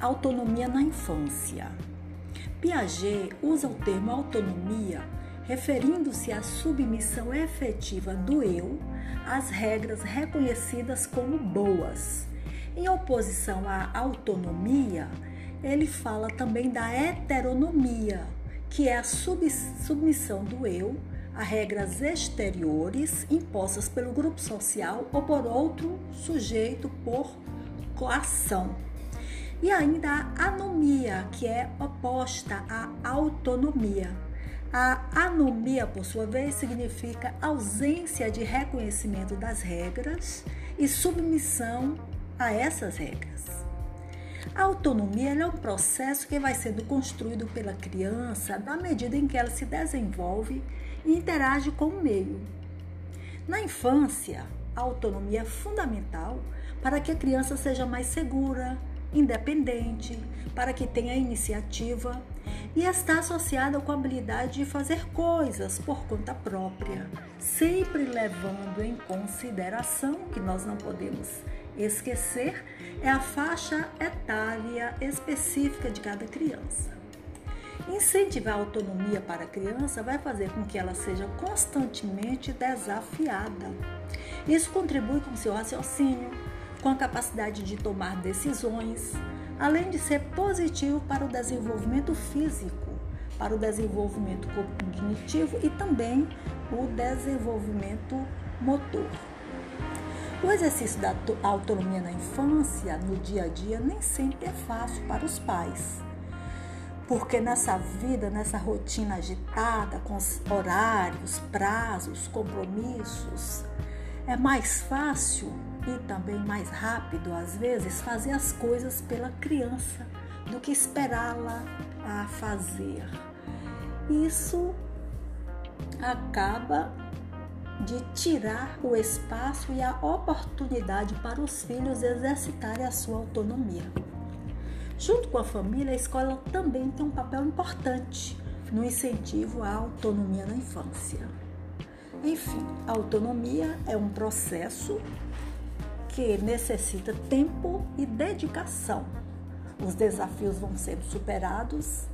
autonomia na infância. Piaget usa o termo autonomia referindo-se à submissão efetiva do eu às regras reconhecidas como boas. Em oposição à autonomia, ele fala também da heteronomia, que é a submissão do eu a regras exteriores impostas pelo grupo social ou por outro sujeito por coação. E ainda a anomia, que é oposta à autonomia. A anomia, por sua vez, significa ausência de reconhecimento das regras e submissão a essas regras. A autonomia é um processo que vai sendo construído pela criança na medida em que ela se desenvolve e interage com o meio. Na infância, a autonomia é fundamental para que a criança seja mais segura, independente, para que tenha iniciativa e está associada com a habilidade de fazer coisas por conta própria, sempre levando em consideração que nós não podemos esquecer é a faixa etária específica de cada criança. Incentivar a autonomia para a criança vai fazer com que ela seja constantemente desafiada. Isso contribui com seu raciocínio, com a capacidade de tomar decisões, além de ser positivo para o desenvolvimento físico, para o desenvolvimento cognitivo e também o desenvolvimento motor. O exercício da autonomia na infância, no dia a dia, nem sempre é fácil para os pais. Porque nessa vida, nessa rotina agitada, com os horários, prazos, compromissos, é mais fácil e também mais rápido, às vezes, fazer as coisas pela criança do que esperá-la a fazer. Isso acaba de tirar o espaço e a oportunidade para os filhos exercitarem a sua autonomia. Junto com a família, a escola também tem um papel importante no incentivo à autonomia na infância. Enfim, a autonomia é um processo que necessita tempo e dedicação. Os desafios vão sendo superados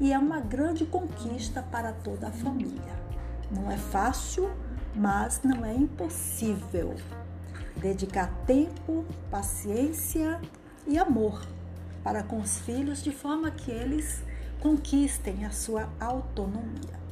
e é uma grande conquista para toda a família. Não é fácil, mas não é impossível. Dedicar tempo, paciência e amor para com os filhos de forma que eles conquistem a sua autonomia.